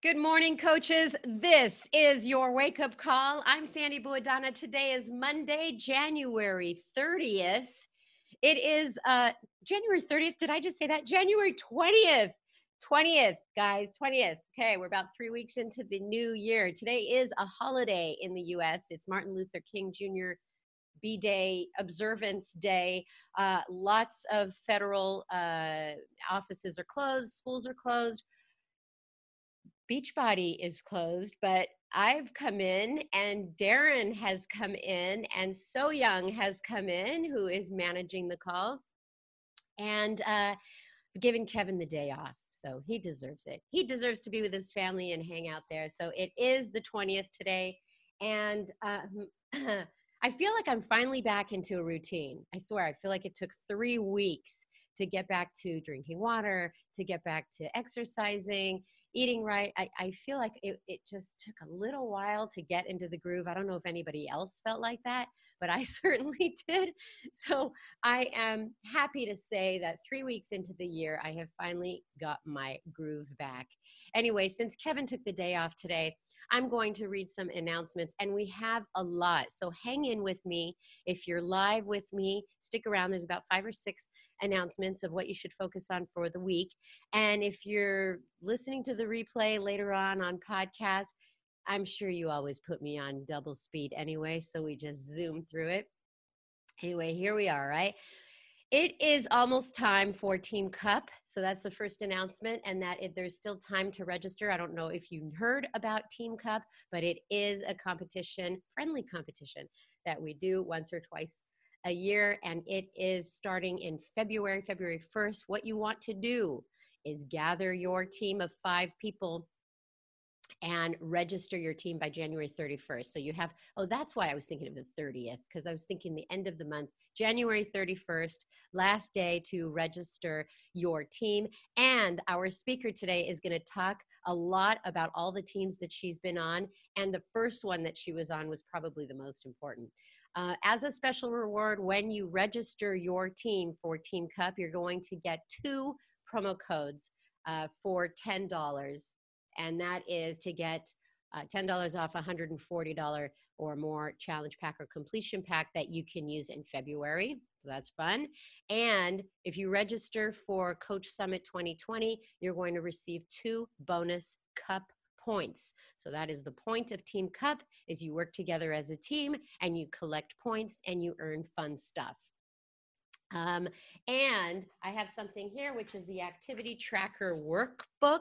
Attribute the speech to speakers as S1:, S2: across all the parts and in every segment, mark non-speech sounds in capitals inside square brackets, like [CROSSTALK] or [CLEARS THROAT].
S1: Good morning, coaches. This is your wake up call. I'm Sandy Buadana. Today is Monday, January 30th. It is uh, January 30th. Did I just say that? January 20th. 20th, guys, 20th. Okay, we're about three weeks into the new year. Today is a holiday in the US. It's Martin Luther King Jr. B Day, Observance Day. Uh, lots of federal uh, offices are closed, schools are closed Beachbody is closed, but I've come in and Darren has come in and So Young has come in, who is managing the call. And uh, giving Kevin the day off. So he deserves it. He deserves to be with his family and hang out there. So it is the 20th today. And uh, [CLEARS THROAT] I feel like I'm finally back into a routine. I swear, I feel like it took three weeks to get back to drinking water, to get back to exercising, eating right. I, I feel like it, it just took a little while to get into the groove. I don't know if anybody else felt like that, [LAUGHS] but I certainly [LAUGHS] did. So I am happy to say that three weeks into the year, I have finally got my groove back. Anyway, since Kevin took the day off today, I'm going to read some announcements, and we have a lot. So hang in with me. If you're live with me, stick around. There's about five or six announcements of what you should focus on for the week. And if you're listening to the replay later on on podcast, I'm sure you always put me on double speed anyway, so we just zoom through it. Anyway, here we are, right? It is almost time for Team Cup. So that's the first announcement, and that it, there's still time to register. I don't know if you heard about Team Cup, but it is a competition, friendly competition that we do once or twice a year, and it is starting in February, February 1st. What you want to do is gather your team of five people and register your team by January 31st. So you have, oh, that's why I was thinking of the 30th, because I was thinking the end of the month, January 31st, last day to register your team. And our speaker today is going to talk a lot about all the teams that she's been on. And the first one that she was on was probably the most important. Uh, as a special reward, when you register your team for Team Cup, you're going to get two promo codes uh, for $10 and that is to get uh, $10 off $140 or more challenge pack or completion pack that you can use in February. So that's fun. And if you register for Coach Summit 2020, you're going to receive two bonus cup points. So that is the point of Team Cup is you work together as a team and you collect points and you earn fun stuff. Um, and I have something here, which is the activity tracker workbook.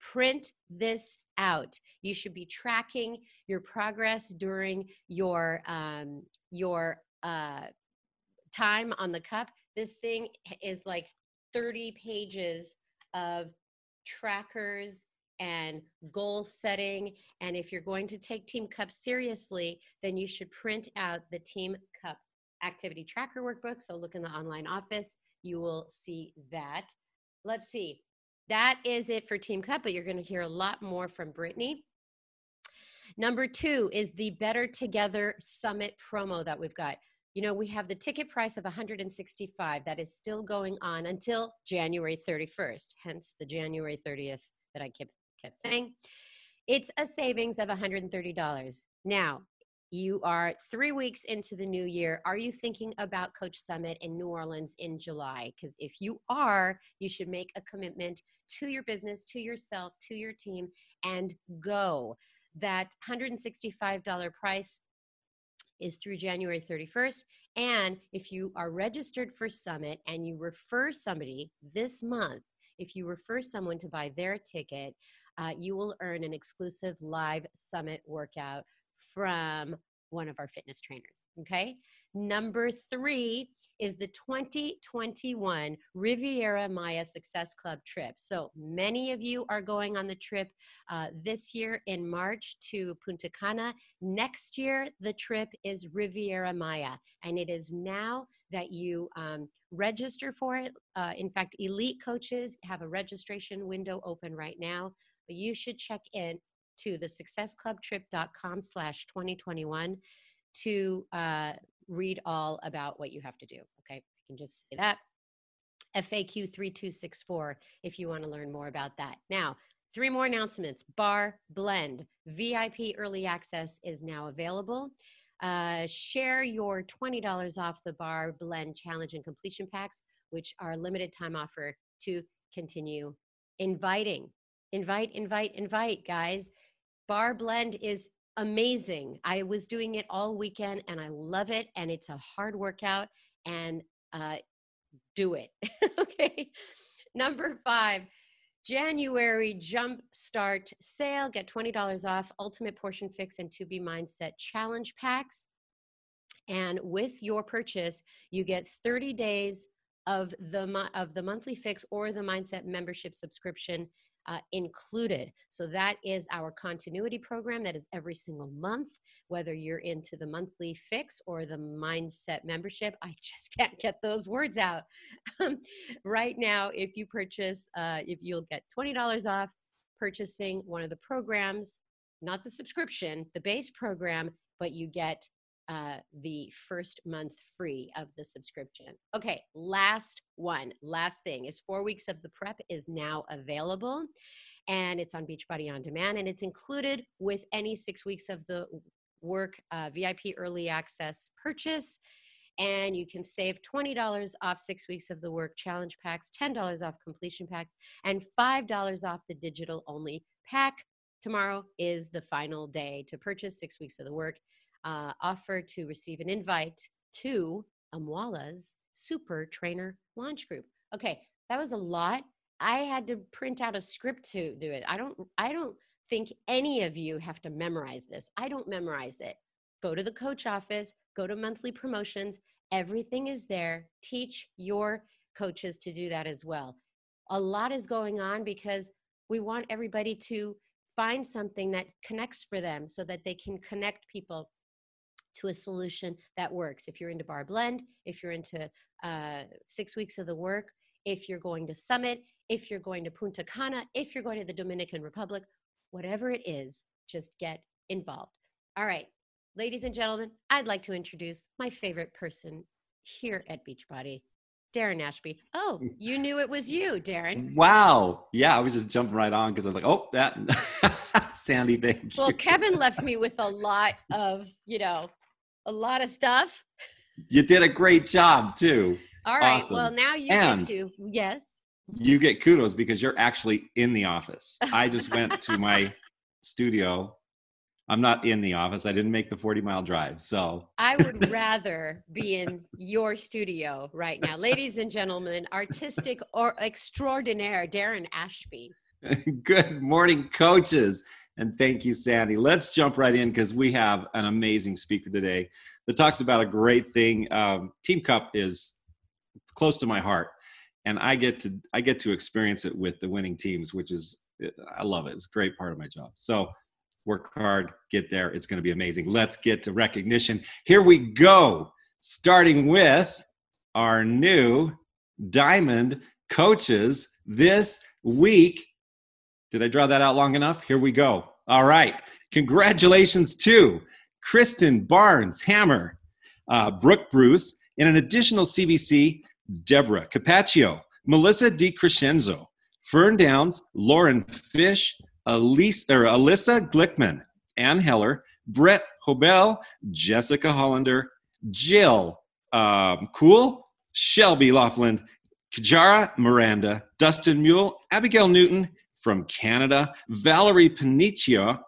S1: Print this out. You should be tracking your progress during your um, your uh, time on the cup. This thing is like 30 pages of trackers and goal setting. And if you're going to take Team Cup seriously, then you should print out the Team activity tracker workbook. So look in the online office, you will see that. Let's see. That is it for Team Cup, but you're going to hear a lot more from Brittany. Number two is the Better Together Summit promo that we've got. You know, we have the ticket price of 165 that is still going on until January 31st, hence the January 30th that I kept kept saying. It's a savings of $130. Now, you are three weeks into the new year. Are you thinking about Coach Summit in New Orleans in July? Because if you are, you should make a commitment to your business, to yourself, to your team, and go. That $165 price is through January 31st. And if you are registered for Summit and you refer somebody this month, if you refer someone to buy their ticket, uh, you will earn an exclusive live Summit workout from one of our fitness trainers. Okay. Number three is the 2021 Riviera Maya Success Club trip. So many of you are going on the trip uh, this year in March to Punta Cana. Next year, the trip is Riviera Maya, and it is now that you um, register for it. Uh, in fact, elite coaches have a registration window open right now, but you should check in to the successclubtrip.com slash 2021 to uh, read all about what you have to do. Okay, I can just say that. FAQ 3264 if you want to learn more about that. Now, Three more announcements. Barre Blend VIP early access is now available. Uh, share your $20 off the Barre Blend Challenge and Completion Packs, which are limited time offer to continue inviting. Invite, invite, invite, guys. Barre Blend is amazing. I was doing it all weekend and I love it. And it's a hard workout and uh, do it. [LAUGHS] okay. Number five, January Jump Start Sale. Get $20 off Ultimate Portion Fix and 2B Mindset Challenge Packs. And with your purchase, you get 30 days of the of the monthly fix or the mindset membership subscription uh, included. So that is our continuity program that is every single month, whether you're into the monthly fix or the mindset membership. I just [LAUGHS] can't get those words out. right now, if you purchase, uh, if you'll get $20 off purchasing one of the programs, not the subscription, the base program, but you get uh, the first month free of the subscription. Okay, last one, last thing is four weeks of the prep is now available and it's on Beachbody On Demand and it's included with any six weeks of the work uh, VIP early access purchase. And you can save $20 off six weeks of the work challenge packs, $10 off completion packs, and $5 off the digital only pack. Tomorrow is the final day to purchase six weeks of the work uh, offer to receive an invite to Amoila's Super Trainer Launch Group. Okay, that was a lot. I had to print out a script to do it. I don't I don't think any of you have to memorize this. I don't memorize it. Go to the coach office, go to monthly promotions, everything is there. Teach your coaches to do that as well. A lot is going on because we want everybody to find something that connects for them so that they can connect people to a solution that works. If you're into barre blend, if you're into uh, six weeks of the work, if you're going to Summit, if you're going to Punta Cana, if you're going to the Dominican Republic, whatever it is, just get involved. All right, ladies and gentlemen, I'd like to introduce my favorite person here at Beachbody, Darren Ashby. Oh, mm. you knew it was you, Darren.
S2: Wow. Yeah, I was just jumping right on because I was like, oh, that [LAUGHS] Sandy, thank you.
S1: Well, Kevin left me with a lot of, you know, a lot of stuff.
S2: You did a great job too.
S1: All right. Awesome. Well, now you and get to yes.
S2: You get kudos because you're actually in the office. I just went to my [LAUGHS] studio. I'm not in the office. I didn't make the 40 mile drive. So [LAUGHS]
S1: I would rather be in your studio right now. Ladies and gentlemen, artistic or extraordinaire Darren Ashby. [LAUGHS]
S2: Good morning, coaches. And thank you, Sandy. Let's jump right in because we have an amazing speaker today that talks about a great thing. Um, Team Cup is close to my heart, and I get to I get to experience it with the winning teams, which is I love it. It's a great part of my job. So work hard, get there. It's going to be amazing. Let's get to recognition. Here we go. Starting with our new diamond coaches this week did I draw that out long enough? Here we go. All right. Congratulations to Kristen Barnes Hammer, uh, Brooke Bruce, and an additional CBC, Deborah Capaccio, Melissa DiCrescenzo, Fern Downs, Lauren Fish, Elise, or Alyssa Glickman, Ann Heller, Brett Hobel, Jessica Hollander, Jill um, Cool, Shelby Laughlin, Kajara Miranda, Dustin Mule, Abigail Newton, from Canada, Valerie Panicia,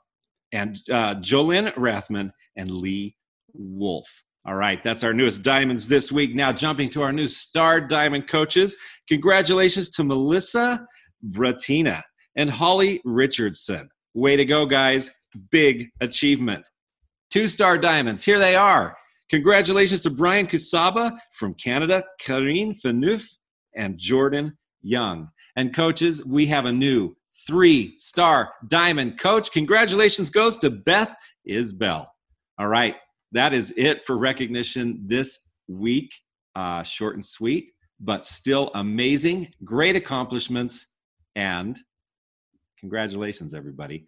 S2: and uh, Rathman, and Lee Wolf. All right, that's our newest diamonds this week. Now, jumping to our new star diamond coaches, congratulations to Melissa Bratina and Holly Richardson. Way to go, guys. Big achievement. Two star diamonds, here they are. Congratulations to Brian Kusaba from Canada, Karine Fenuf, and Jordan Young. And coaches, we have a new three star diamond coach. Congratulations goes to Beth Isbell. All right, that is it for recognition this week. Uh, short and sweet, but still amazing. Great accomplishments. And congratulations, everybody.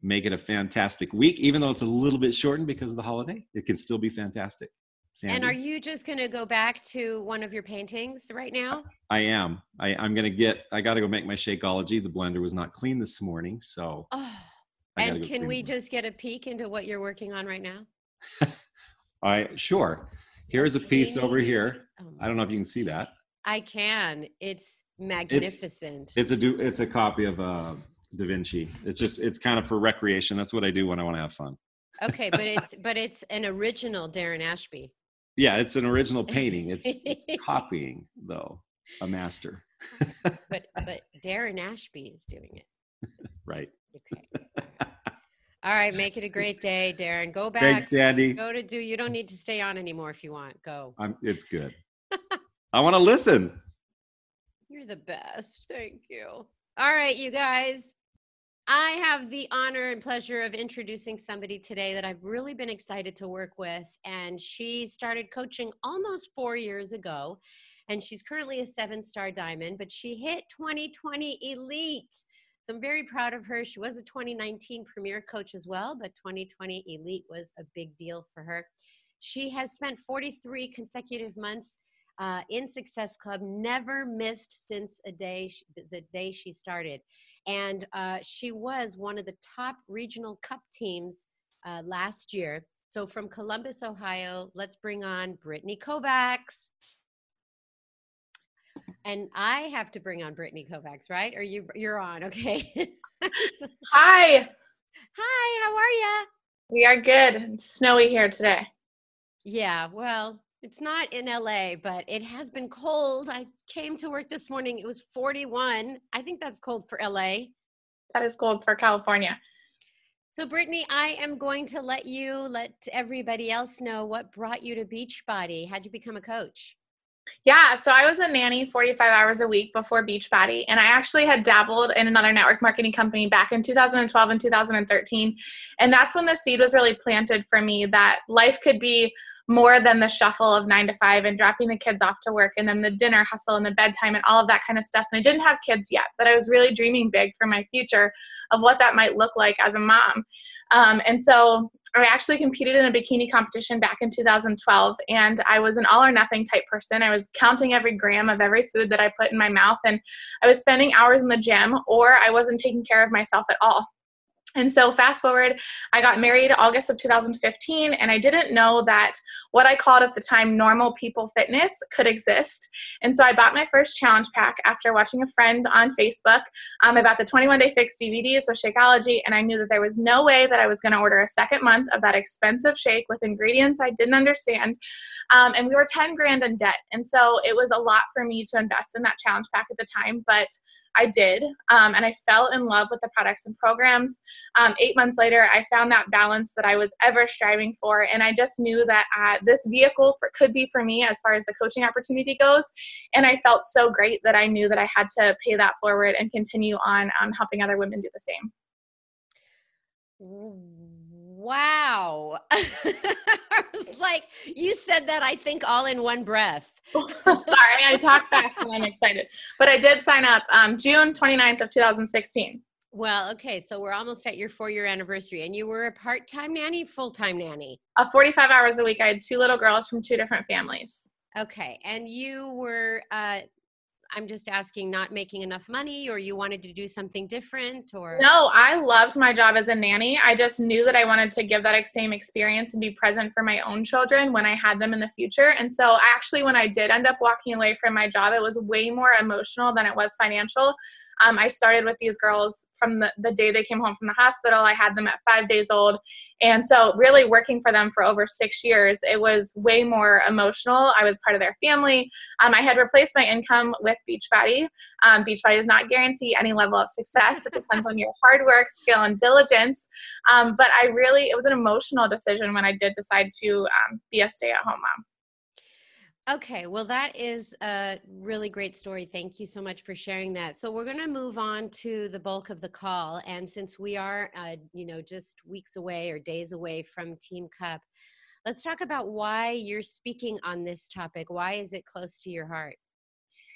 S2: Make it a fantastic week, even though it's a little bit shortened because of the holiday. It can still be fantastic. Sandy.
S1: And are you just going to go back to one of your paintings right now?
S2: I am. I, I'm going to get. I got to go make my Shakeology. The blender was not clean this morning, so.
S1: Oh, and can we
S2: it.
S1: just get a peek into what you're working on right now? [LAUGHS]
S2: I sure. Here's a piece over here.
S1: Oh,
S2: I don't know if you can see that.
S1: I can. It's magnificent.
S2: It's a do. It's a copy of uh, Da Vinci. It's just. It's kind of for recreation. That's what I do when I want to have fun.
S1: okay, but it's [LAUGHS] but it's an original Darren Ashby.
S2: Yeah, it's an original painting. [LAUGHS] It's, it's copying though a master. [LAUGHS]
S1: But but Darren Ashby is doing it.
S2: Right.
S1: Okay. All right, make it a great day, Darren. Go back.
S2: Thanks, Sandy.
S1: Go to do. You don't need to stay on anymore if you want. Go.
S2: I'm, it's good. [LAUGHS] I want to listen.
S1: You're the best. Thank you. All right, you guys. I have the honor and pleasure of introducing somebody today that I've really been excited to work with. And she started coaching almost four years ago. And she's currently a seven star diamond, but she hit 2020 elite. So I'm very proud of her. She was a 2019 premier coach as well, but 2020 elite was a big deal for her. She has spent 43 consecutive months uh, in Success Club, never missed since a day the day she started, and uh, she was one of the top regional cup teams uh, last year. So from Columbus, Ohio, let's bring on Brittany Kovacs. And I have to bring on Brittany Kovacs, right? Or you you're on, okay? [LAUGHS]
S3: Hi,
S1: Hi, how are you?
S3: we are good. It's snowy here today.
S1: Yeah, well, it's not in LA, but it has been cold. I came to work this morning. It was 41. I think that's cold for LA.
S3: That is cold for California.
S1: So, Brittany, I am going to let you let everybody else know what brought you to Beachbody. How'd you become a coach?
S3: Yeah, so I was a nanny 45 hours a week before Beachbody, and I actually had dabbled in another network marketing company back in 2012 and 2013. And that's when the seed was really planted for me that life could be more than the shuffle of nine to five and dropping the kids off to work and then the dinner hustle and the bedtime and all of that kind of stuff. And I didn't have kids yet, but I was really dreaming big for my future of what that might look like as a mom. Um, and so I actually competed in a bikini competition back in 2012, and I was an all or nothing type person. I was counting every gram of every food that I put in my mouth, and I was spending hours in the gym, or I wasn't taking care of myself at all. And so, fast forward, I got married August of 2015, and I didn't know that what I called at the time normal people fitness could exist. And so, I bought my first challenge pack after watching a friend on Facebook. Um, I bought the 21 Day Fix DVDs with Shakeology, and I knew that there was no way that I was going to order a second month of that expensive shake with ingredients I didn't understand. Um, and we were 10 grand in debt. And so, it was a lot for me to invest in that challenge pack at the time, but I did. Um, and I fell in love with the products and programs. Um, eight months later, I found that balance that I was ever striving for. And I just knew that uh, this vehicle for, could be for me as far as the coaching opportunity goes. And I felt so great that I knew that I had to pay that forward and continue on um, helping other women do the same.
S1: Wow. [LAUGHS] I was like, you said that, I think, all in one breath. [LAUGHS]
S3: Sorry, I talk fast and I'm excited. But I did sign up um, June 29th of 2016.
S1: Well, okay, so we're almost at your four year anniversary, and you were a part time nanny, full time nanny.
S3: Uh, 45 hours a week. I had two little girls from two different families.
S1: Okay, and you were, uh, I'm just asking, not making enough money, or you wanted to do something different, or
S3: No, I loved my job as a nanny. I just knew that I wanted to give that same experience and be present for my own children when I had them in the future. And so, actually, when I did end up walking away from my job, it was way more emotional than it was financial. Um, I started with these girls from the, the day they came home from the hospital. I had them at five days old. And so, really working for them for over six years, it was way more emotional. I was part of their family. Um, I had replaced my income with Beachbody. Um, Beachbody does not guarantee any level of success. It depends on your hard work, skill, and diligence. Um, but I really, it was an emotional decision when I did decide to um, be a stay at home mom.
S1: Okay, well, that is a really great story. Thank you so much for sharing that. So we're going to move on to the bulk of the call, and since we are, uh, you know, just weeks away or days away from Team Cup, let's talk about why you're speaking on this topic. Why is it close to your heart?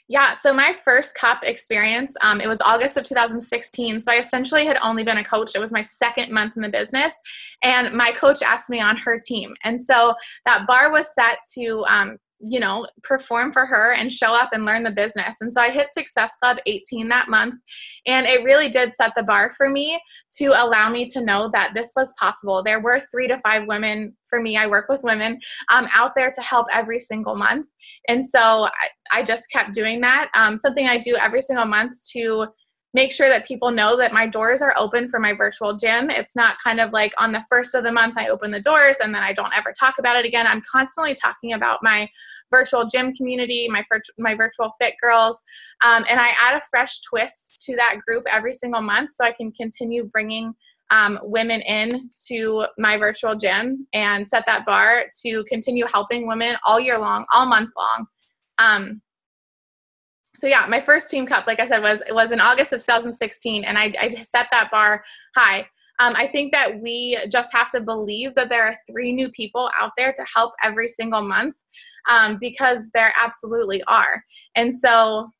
S3: Yeah, so my first cup experience, um, it was August of 2016. So I essentially had only been a coach. It was my second month in the business. And my coach asked me on her team. And so that bar was set to um, you know, perform for her and show up and learn the business. And so I hit Success Club 18 that month. And it really did set the bar for me to allow me to know that this was possible. There were three to five women, for me, I work with women, um, out there to help every single month. And so I, I just kept doing that. Um, something I do every single month to make sure that people know that my doors are open for my virtual gym. It's not kind of like on the first of the month I open the doors and then I don't ever talk about it again. I'm constantly talking about my virtual gym community, my my virtual fit girls, um, and I add a fresh twist to that group every single month so I can continue bringing um, women in to my virtual gym and set that bar to continue helping women all year long, all month long. Um, so yeah, my first team cup, like I said, was it was in August of 2016, and I, I set that bar high. Um, I think that we just have to believe that there are three new people out there to help every single month um, because there absolutely are. And so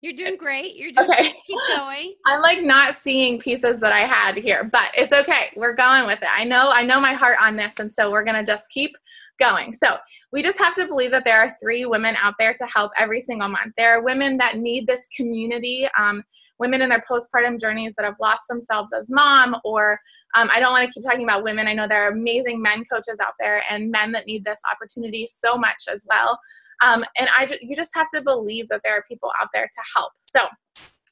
S1: you're doing great. You're doing okay. [LAUGHS] Keep going. [LAUGHS]
S3: I'm like not seeing pieces that I had here, but it's okay. We're going with it. I know I know my heart on this and so we're going to just keep going. So we just have to believe that there are three women out there to help every single month. There are women that need this community, um, women in their postpartum journeys that have lost themselves as mom, or um, I don't want to keep talking about women. I know there are amazing men coaches out there and men that need this opportunity so much as well. Um, and I, you just have to believe that there are people out there to help. So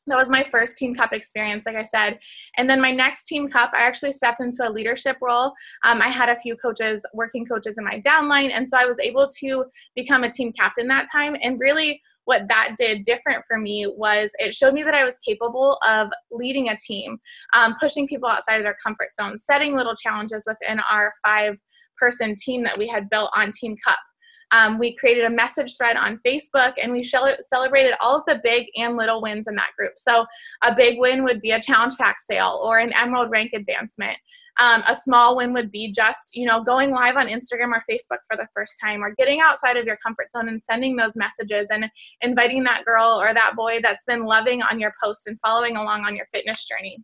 S3: that was my first team cup experience like i said. And then my next team cup i actually stepped into a leadership role. Um, i had a few coaches working coaches in my downline and so i was able to become a team captain that time. And really what that did different for me was it showed me that i was capable of leading a team um, pushing people outside of their comfort zone setting little challenges within our five person team that we had built on team cup um, we created a message thread on Facebook and we celebrated all of the big and little wins in that group. So, a big win would be a challenge pack sale or an emerald rank advancement. Um, a small win would be just you know going live on instagram or facebook for the first time or getting outside of your comfort zone and sending those messages and inviting that girl or that boy that's been loving on your post and following along on your fitness journey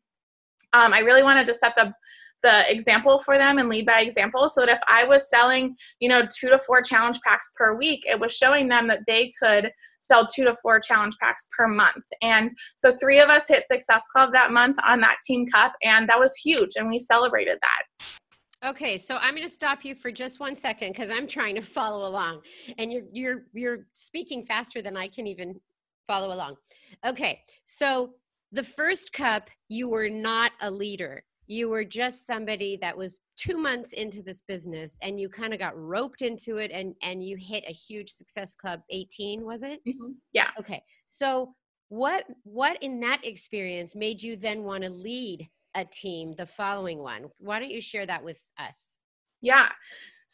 S3: um, i really wanted to set the the example for them and lead by example so that if I was selling, you know, two to four challenge packs per week, it was showing them that they could sell two to four challenge packs per month. And so three of us hit Success Club that month on that Team Cup, and that was huge, and we celebrated that.
S1: Okay, so I'm going to stop you for just one second because I'm trying to [LAUGHS] follow along, and you're you're you're speaking faster than I can even follow along. Okay, so the first cup, you were not a leader you were just somebody that was two months into this business and you kind of got roped into it and and you hit a huge success club 18 was it?
S3: Mm-hmm. yeah.
S1: Okay so what what in that experience made you then want to lead a team the following one? Why don't you share that with us?
S3: Yeah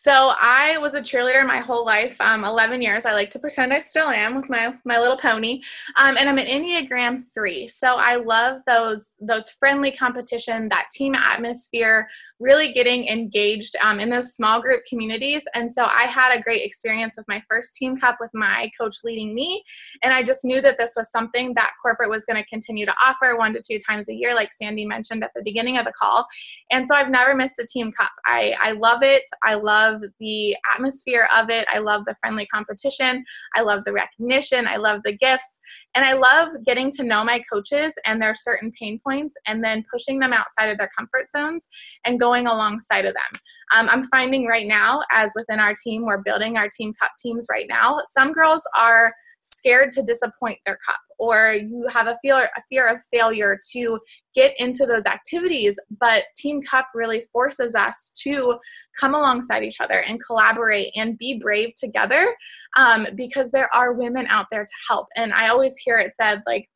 S3: so I was a cheerleader my whole life, um, 11 years. I like to pretend I still am with my my little pony, um, and I'm an Enneagram three. So I love those those friendly competition, that team atmosphere, really getting engaged um, in those small group communities. And so I had a great experience with my first team cup with my coach leading me, and I just knew that this was something that corporate was going to continue to offer one to two times a year, like Sandy mentioned at the beginning of the call. And so I've never missed a team cup. I I love it. I love love the atmosphere of it. I love the friendly competition. I love the recognition. I love the gifts. And I love getting to know my coaches and their certain pain points and then pushing them outside of their comfort zones and going alongside of them. Um, I'm finding right now, as within our team, we're building our team cup teams right now. Some girls are scared to disappoint their cup or you have a fear a fear of failure to get into those activities but team cup really forces us to come alongside each other and collaborate and be brave together um, because there are women out there to help. And i always hear it said like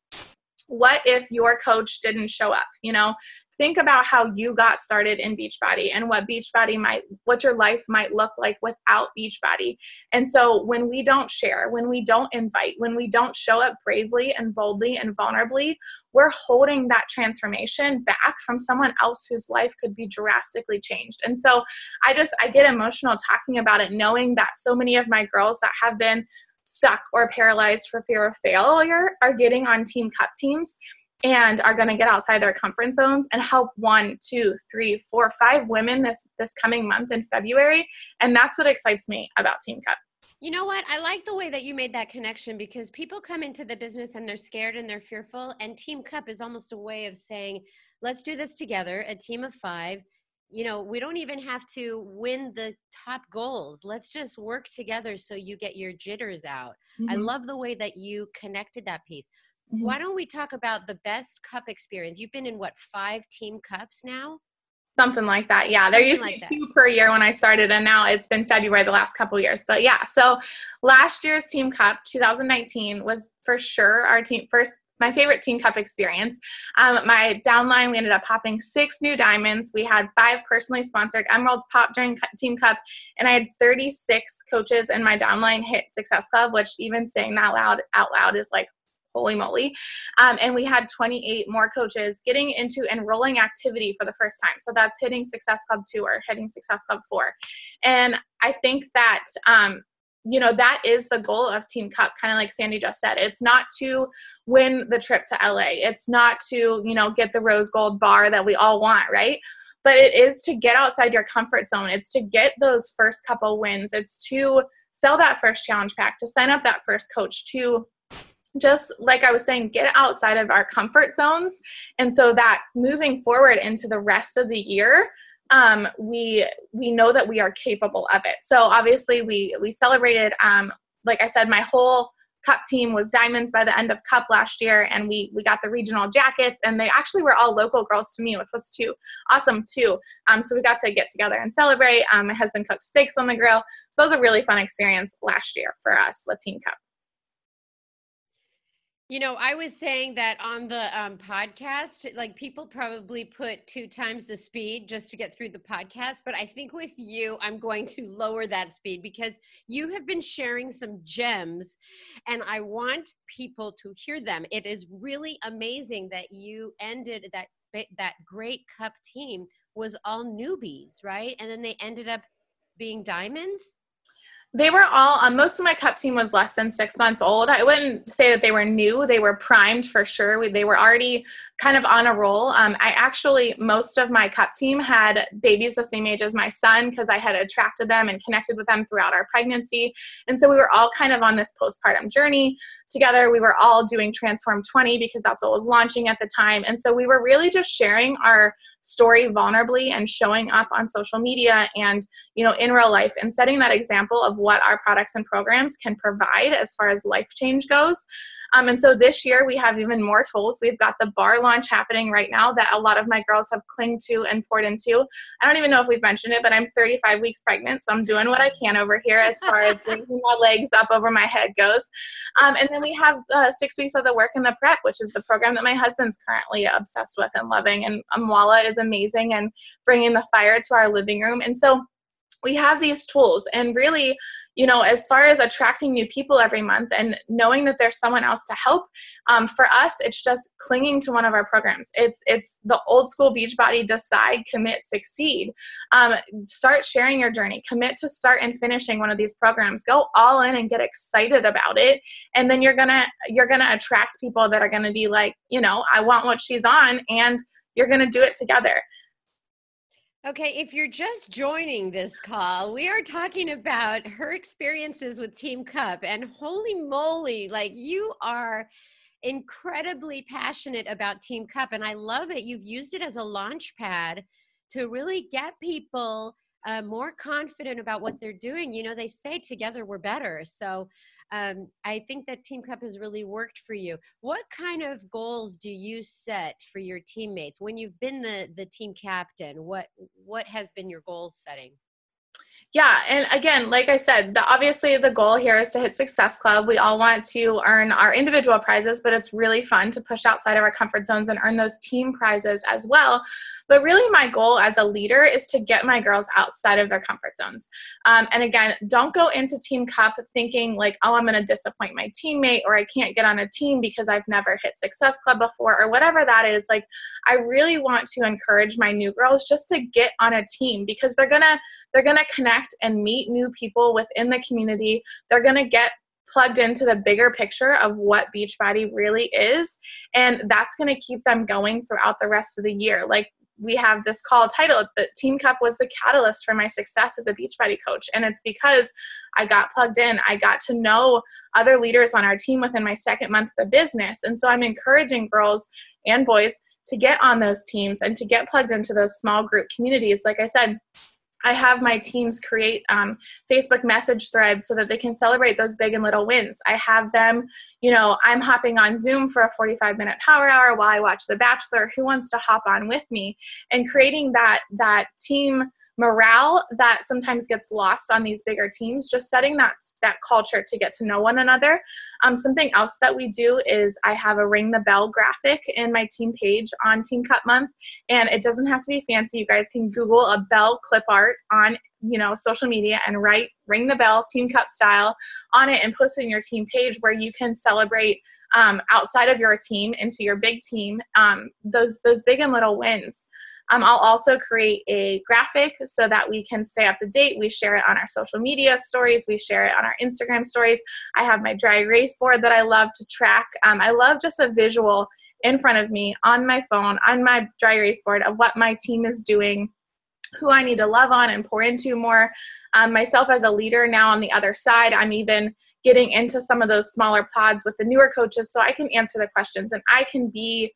S3: what if your coach didn't show up? You know think about how you got started in beachbody and what beachbody might what your life might look like without beachbody. And so when we don't share when we don't invite when we don't show up bravely and boldly and vulnerably we're holding that transformation back from someone else whose life could be drastically changed. And so i just i get emotional talking about it knowing that so many of my girls that have been stuck or paralyzed for fear of failure are getting on team cup teams and are going to get outside their comfort zones and help one two three four five women this this coming month in february and that's what excites me about team cup
S1: you know what? I like the way that you made that connection because people come into the business and they're scared and they're fearful. And Team Cup is almost a way of saying, let's do this together, a team of five. You know, we don't even have to win the top goals. Let's just work together so you get your jitters out. Mm-hmm. I love the way that you connected that piece. Mm-hmm. Why don't we talk about the best cup experience? You've been in what, five team cups now?
S3: Something like that. Yeah. There used to be two per year when I started, and now it's been February the last couple years. But yeah, so last year's Team Cup 2019 was for sure our team first my favorite team cup experience. Um, my downline, we ended up popping six new diamonds. We had five personally sponsored emeralds pop during team cup, and I had 36 coaches in my downline hit Success Club, which even saying that loud out loud is like holy moly. Um, and we had 28 more coaches getting into enrolling activity for the first time. So that's hitting Success Club 2 or hitting Success Club 4. And I think that, um, you know, that is the goal of Team Cup, kind of like Sandy just said. It's not to win the trip to LA, it's not to, you know, get the rose gold bar that we all want, right? But it is to get outside your comfort zone. It's to get those first couple wins. It's to sell that first challenge pack, to sign up that first coach, to just like I was saying, get outside of our comfort zones. And so that moving forward into the rest of the year, um, we we know that we are capable of it. So obviously we we celebrated um, like I said, my whole cup team was diamonds by the end of cup last year and we we got the regional jackets and they actually were all local girls to me which was too awesome too. Um, so we got to get together and celebrate. Um, my husband cooked steaks on the grill. So it was a really fun experience last year for us team cup
S1: you know, I was saying that on the um, podcast, like people probably put two times the speed just to get through the podcast. But I think with you, I'm going to lower that speed because you have been sharing some gems and I want people to hear them. It is really amazing that you ended that that great cup team was all newbies, right? And then they ended up being diamonds
S3: they were all um, most of my cup team was less than six months old. I wouldn't say that they were new. They were primed for sure. We, they were already kind of on a roll. Um, i actually most of my cup team had babies the same age as my son because i had attracted them and connected with them throughout our pregnancy. And so we were all kind of on this postpartum journey together. We were all doing transform 20 because that's what was launching at the time. And so we were really just sharing our story vulnerably and showing up on social media and you know in real life and setting that example of what our products and programs can provide as far as life change goes. Um, and so this year we have even more tools. We've got the bar launch happening right now that a lot of my girls have clinged to and poured into. I don't even know if we've mentioned it, but I'm 35 weeks pregnant, so I'm doing what I can over here as far as [LAUGHS] raising my legs up over my head goes. Um, and then we have uh, six weeks of the work in the prep, which is the program that my husband's currently obsessed with and loving. And Amoila is amazing and bringing the fire to our living room. And so we have these tools. And really you know as far as attracting new people every month and knowing that there's someone else to help um, for us it's just clinging to one of our programs. It's it's the old school beachbody decide commit succeed. Um, start sharing your journey. Commit to start and finishing one of these programs. Go all in and get excited about it. And then you're gonna you're gonna attract people that are gonna be like you know i want what she's on and you're gonna do it together
S1: Okay, if you're just joining this call, we are talking about her experiences with Team Cup. And holy moly, like you are incredibly passionate about Team Cup. And I love it. You've used it as a launch pad to really get people uh, more confident about what they're doing. You know, they say together we're better. So um, I think that Team Cup has really worked for you. What kind of goals do you set for your teammates when you've been the the team captain? What what has been your goal setting?
S3: Yeah, and again, like I said, the, obviously the goal here is to hit Success Club. We all want to earn our individual prizes, but it's really fun to push outside of our comfort zones and earn those team prizes as well. But really, my goal as a leader is to get my girls outside of their comfort zones. Um, and again, don't go into Team Cup thinking like, oh, I'm going to disappoint my teammate or I can't get on a team because I've never hit Success Club before or whatever that is. Like, I really want to encourage my new girls just to get on a team because they're gonna they're gonna connect and meet new people within the community. They're gonna get plugged into the bigger picture of what Beachbody really is. And that's going to keep them going throughout the rest of the year. Like we have this call titled "The Team Cup was the catalyst for my success as a Beachbody coach. And it's because I got plugged in. I got to know other leaders on our team within my second month of the business. And so I'm encouraging girls and boys to get on those teams and to get plugged into those small group communities. Like I said, I have my teams create um, Facebook message threads so that they can celebrate those big and little wins. I have them, you know, I'm hopping on Zoom for a 45 minute power hour while I watch The Bachelor. Who wants to hop on with me? And creating that that team morale that sometimes gets lost on these bigger teams just setting that that culture to get to know one another. Um, something else that we do is i have a ring the bell graphic in my team page on team cup month and it doesn't have to be fancy. You guys can google a bell clip art on you know social media and write ring the bell team cup style on it and post it in your team page where you can celebrate um, outside of your team into your big team um, those those big and little wins um, I'll also create a graphic so that we can stay up to date. We share it on our social media stories, we share it on our Instagram stories. I have my dry erase board that I love to track. Um, I love just a visual in front of me on my phone, on my dry erase board of what my team is doing who I need to love on and pour into more. Um, myself as a leader now on the other side, I'm even getting into some of those smaller pods with the newer coaches so I can answer the questions and I can be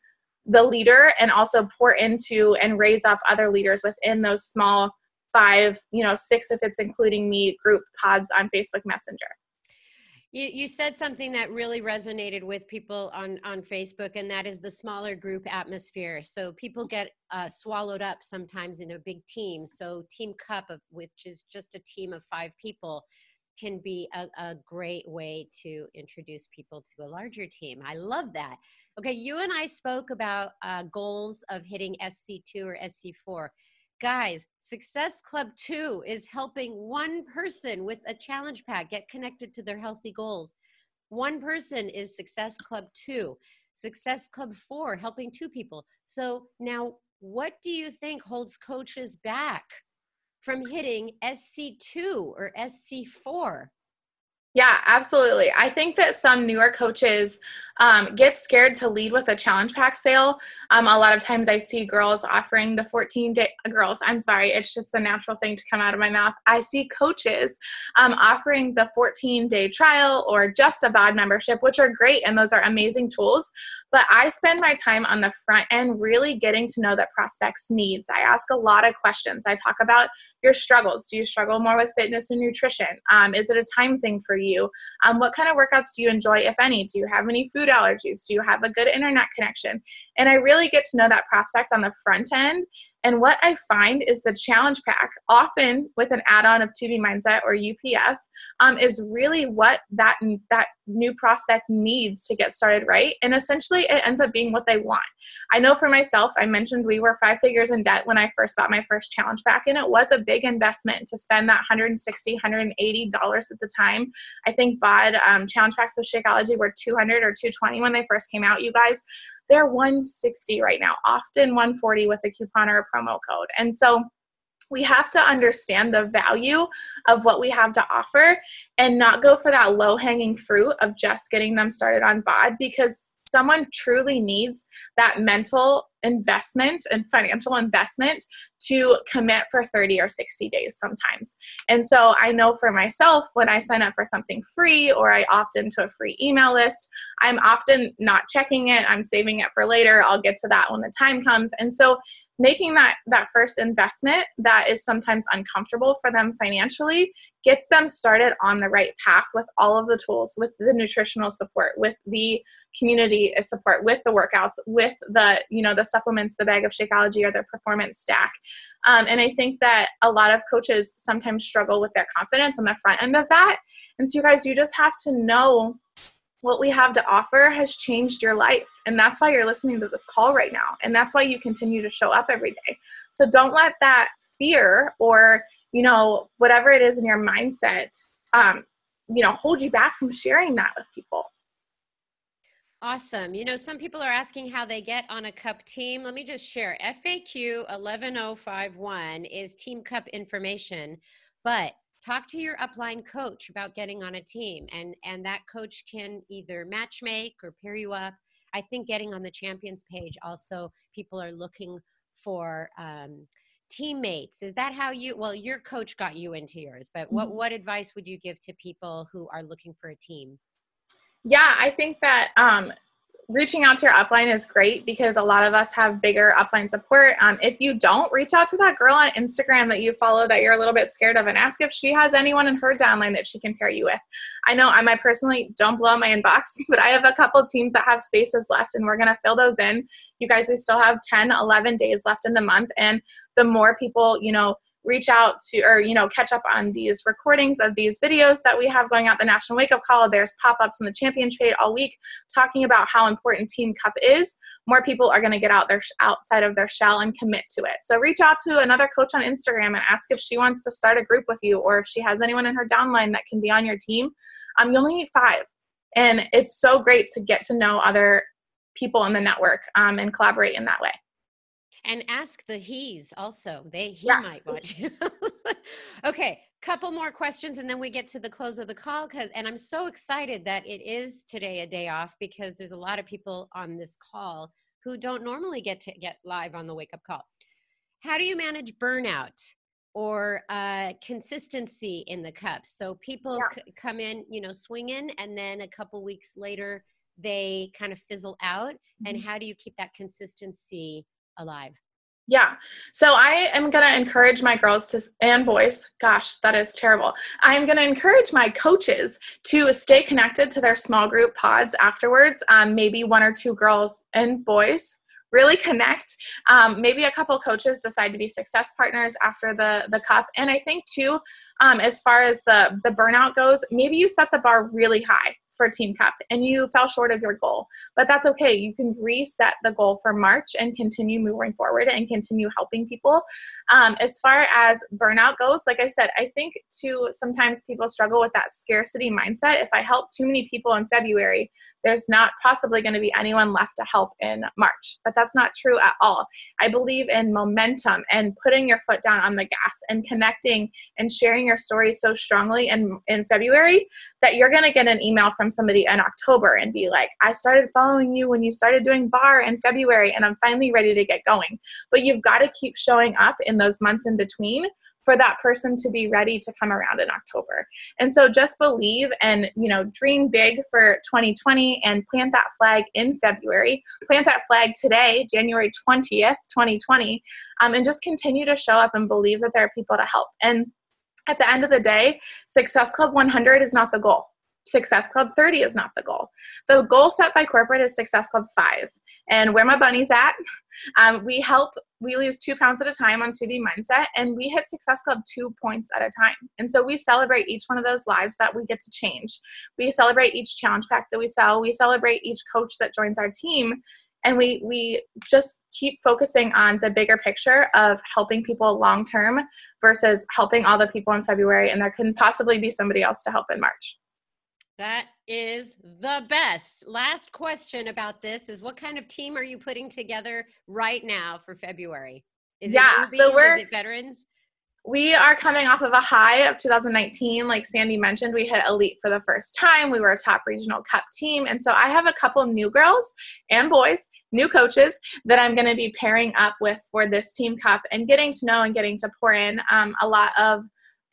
S3: the leader and also pour into and raise up other leaders within those small five, you know, six if it's including me group pods on Facebook Messenger.
S1: You, you said something that really resonated with people on, on Facebook, and that is the smaller group atmosphere. So people get uh, swallowed up sometimes in a big team. So Team Cup, of, which is just a team of five people, can be a, a great way to introduce people to a larger team. I love that. Okay, you and I spoke about uh, goals of hitting SC2 or SC4. Guys, Success Club 2 is helping one person with a challenge pack get connected to their healthy goals. One person is Success Club 2. Success Club 4, helping two people. So now, what do you think holds coaches back from hitting SC2 or SC4?
S3: Yeah, absolutely. I think that some newer coaches um, get scared to lead with a challenge pack sale. Um, a lot of times I see girls offering the 14 day, girls, I'm sorry, it's just a natural thing to come out of my mouth. I see coaches um, offering the 14 day trial or just a BOD membership, which are great and those are amazing tools. But I spend my time on the front end really getting to know that prospects' needs. I ask a lot of questions. I talk about your struggles. Do you struggle more with fitness and nutrition? Um, is it a time thing for you? Um, what kind of workouts do you enjoy, if any? Do you have any food allergies? Do you have a good internet connection? And I really get to know that prospect on the front end and what I find is the challenge pack, often with an add-on of 2B Mindset or UPF, um, is really what that that new prospect needs to get started right. And essentially, it ends up being what they want. I know for myself, I mentioned we were five figures in debt when I first got my first challenge pack, and it was a big investment to spend that 160 180 dollars at the time. I think BOD um, challenge packs with Shakeology were 200 or 220 when they first came out. You guys they're 160 right now, often 140 with a coupon or a promo code. And so we have to understand the value of what we have to offer and not go for that low hanging fruit of just getting them started on BOD because someone truly needs that mental investment and financial investment to commit for 30 or 60 days sometimes. And so I know for myself, when I sign up for something free or I opt into a free email list, I'm often not checking it. I'm saving it for later. I'll get to that when the time comes. And so making that that first investment that is sometimes uncomfortable for them financially gets them started on the right path with all of the tools with the nutritional support with the community support with the workouts with the you know the supplements the bag of shakeology or the performance stack. Um, and i think that a lot of coaches sometimes struggle with their confidence on the front end of that. And so you guys you just have to know what we have to offer has changed your life. And that's why you're listening to this call right now. And that's why you continue to show up every day. So don't let that fear or, you know, whatever it is in your mindset, um, you know, hold you back from sharing that with people.
S1: Awesome. You know, some people are asking how they get on a cup team. Let me just share FAQ 11051 is team cup information, but talk to your upline coach about getting on a team and and that coach can either match make or pair you up. I think getting on the champions page also people are looking for um, teammates. Is that how you well your coach got you into yours but what
S3: Mm-hmm.
S1: what advice would you give to people who are looking for a team?
S3: Yeah, I think that um, reaching out to your upline is great because a lot of us have bigger upline support. Um, if you don't, reach out to that girl on Instagram that you follow that you're a little bit scared of and ask if she has anyone in her downline that she can pair you with. I know I might personally don't blow my inbox, [LAUGHS] but I have a couple teams that have spaces left and we're going to fill those in. You guys, we still have 10, 11 days left in the month. And the more people, you know, reach out to or you know catch up on these recordings of these videos that we have going out. The national wake up call there's pop-ups in the champion trade all week talking about how important team cup is. More people are going to get out their outside of their shell and commit to it. So reach out to another coach on instagram and ask if she wants to start a group with you or if she has anyone in her downline that can be on your team. Um, you only need five and it's so great to get to know other people in the network um, and collaborate in that way
S1: and ask the he's also they he
S3: Yeah.
S1: might want you [LAUGHS] okay couple more questions and then we get to the close of the call because and i'm so excited that it is today a day off because there's a lot of people on this call who don't normally get to get live on the wake up call how do you manage burnout or uh, consistency in the cups so people
S3: Yeah.
S1: c- come in you know swinging and then a couple weeks later they kind of fizzle out and how do you keep that consistency alive
S3: Yeah. So I am going to encourage my girls to and boys, gosh, that is terrible. I'm going to encourage my coaches to stay connected to their small group pods afterwards. Um, maybe one or two girls and boys really connect. Um, maybe a couple coaches decide to be success partners after the the cup. And I think too, um, as far as the the burnout goes, maybe you set the bar really high for Team Cup and you fell short of your goal. But that's okay. You can reset the goal for March and continue moving forward and continue helping people. Um, as far as burnout goes, like I said, I think too sometimes people struggle with that scarcity mindset. If I help too many people in February, there's not possibly going to be anyone left to help in March. But that's not true at all. I believe in momentum and putting your foot down on the gas and connecting and sharing your story so strongly in, in February that you're going to get an email from somebody in October and be like, I started following you when you started doing barre in February and I'm finally ready to get going. But you've got to keep showing up in those months in between for that person to be ready to come around in October. And so just believe and, you know, dream big for 2020 and plant that flag in February. Plant that flag today, January 20th, 2020, um, and just continue to show up and believe that there are people to help. And at the end of the day, Success Club 100 is not the goal. Success Club 30 is not the goal. The goal set by corporate is Success Club 5. And where my bunny's at, [LAUGHS] um, we help, we lose two pounds at a time on 2B Mindset, and we hit Success Club two points at a time. And so we celebrate each one of those lives that we get to change. We celebrate each challenge pack that we sell. We celebrate each coach that joins our team. And we, we just keep focusing on the bigger picture of helping people long term versus helping all the people in February. And there can possibly be somebody else to help in March.
S1: That is the best. Last question about this is what kind of team are you putting together right now for February? Is
S3: Yeah,
S1: it
S3: so we're-
S1: veterans?
S3: We are coming off of a high of 2019. Like Sandy mentioned, we hit elite for the first time. We were a top regional cup team. And so I have a couple new girls and boys, new coaches that I'm going to be pairing up with for this team cup and getting to know and getting to pour in. Um, a lot of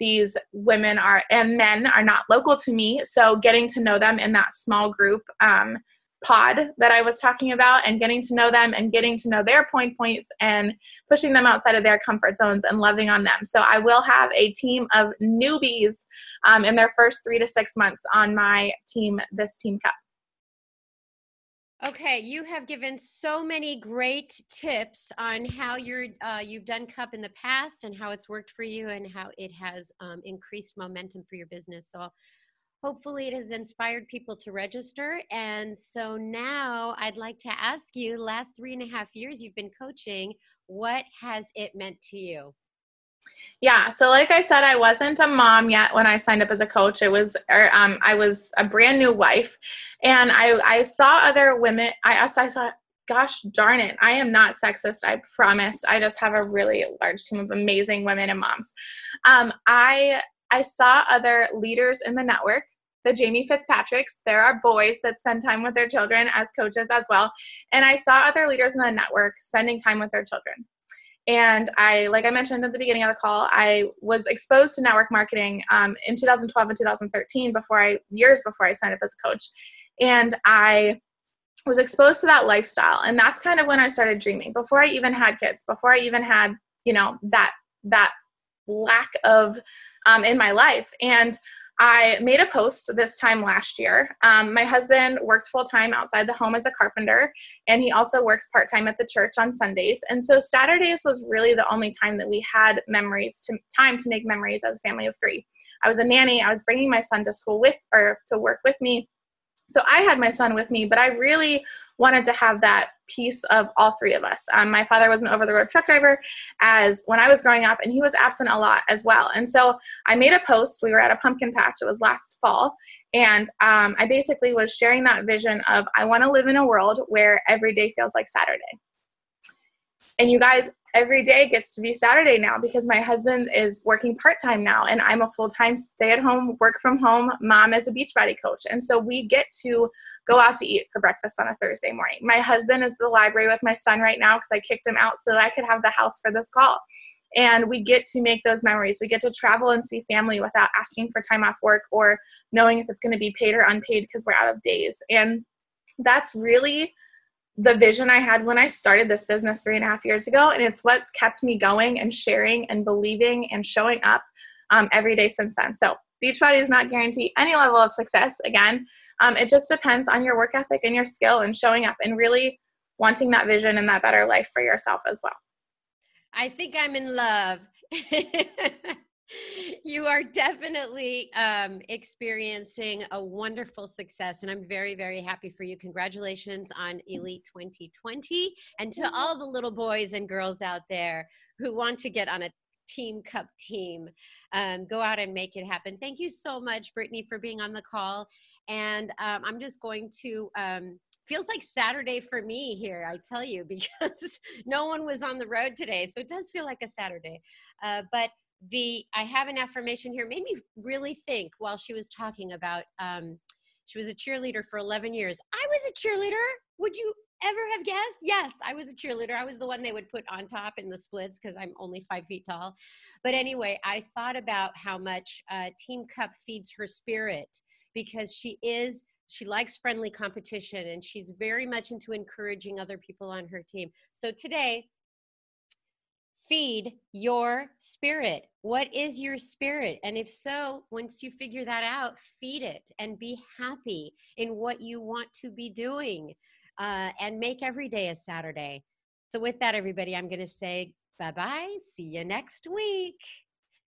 S3: these women are and men are not local to me. So getting to know them in that small group um, pod that I was talking about and getting to know them and getting to know their point points and pushing them outside of their comfort zones and loving on them. So I will have a team of newbies um, in their first three to six months on my team, this Team Cup.
S1: Okay, you have given so many great tips on how you're uh, you've done cup in the past and how it's worked for you and how it has um, increased momentum for your business. So hopefully it has inspired people to register. And so now I'd like to ask you, last three and a half years you've been coaching, what has it meant to you?
S3: Yeah, so like I said, I wasn't a mom yet when I signed up as a coach. It was, or, um, I was a brand new wife, and I I saw other women. I I saw, gosh darn it, I am not sexist. I promise. I just have a really large team of amazing women and moms. Um, I I saw other leaders in the network the Jamie Fitzpatricks. There are boys that spend time with their children as coaches as well. And I saw other leaders in the network spending time with their children. And I, like I mentioned at the beginning of the call, I was exposed to network marketing um, in 2012 and 2013 before I, years before I signed up as a coach. And I was exposed to that lifestyle. And that's kind of when I started dreaming before I even had kids, before I even had, you know, that, that lack of um, in my life. And I made a post this time last year. Um, my husband worked full time outside the home as a carpenter, and he also works part time at the church on Sundays. And so Saturdays was really the only time that we had memories to time to make memories as a family of three. I was a nanny. I was bringing my son to school with or to work with me. So I had my son with me, but I really wanted to have that piece of all three of us. Um, my father was an over the road truck driver as when I was growing up, and he was absent a lot as well. And so I made a post. We were at a pumpkin patch, it was last fall. And um, I basically was sharing that vision of I want to live in a world where every day feels like Saturday. And you guys, every day gets to be Saturday now because my husband is working part time now and I'm a full time stay at home, work from home mom as a Beachbody coach. And so we get to go out to eat for breakfast on a Thursday morning. My husband is at the library with my son right now because I kicked him out so I could have the house for this call. And we get to make those memories. We get to travel and see family without asking for time off work or knowing if it's going to be paid or unpaid because we're out of days. And that's really the vision I had when I started this business three and a half years ago. And it's what's kept me going and sharing and believing and showing up um, every day since then. So, Beachbody does not guarantee any level of success. Again, um, it just depends on your work ethic and your skill and showing up and really wanting that vision and that better life for yourself as well.
S1: I think I'm in love. [LAUGHS] you are definitely um, experiencing a wonderful success, and I'm very, very happy for you. Congratulations on Elite 2020. And to all the little boys and girls out there who want to get on a Team Cup team, um, go out and make it happen. Thank you so much, Brittany, for being on the call. And um, I'm just going to um, feels like Saturday for me here, I tell you, [LAUGHS] because no one was on the road today. So it does feel like a Saturday. Uh, but the I have an affirmation here made me really think while she was talking about um, she was a cheerleader for 11 years. I was a cheerleader. Would you ever have guessed? Yes, I was a cheerleader. I was the one they would put on top in the splits because I'm only five feet tall. But anyway, I thought about how much uh, Team Cup feeds her spirit because she is she likes friendly competition and she's very much into encouraging other people on her team. So today feed your spirit. What is your spirit? And if so, once you figure that out, feed it and be happy in what you want to be doing uh, and make every day a Saturday. So, with that, everybody, I'm going to say bye bye. See you next week.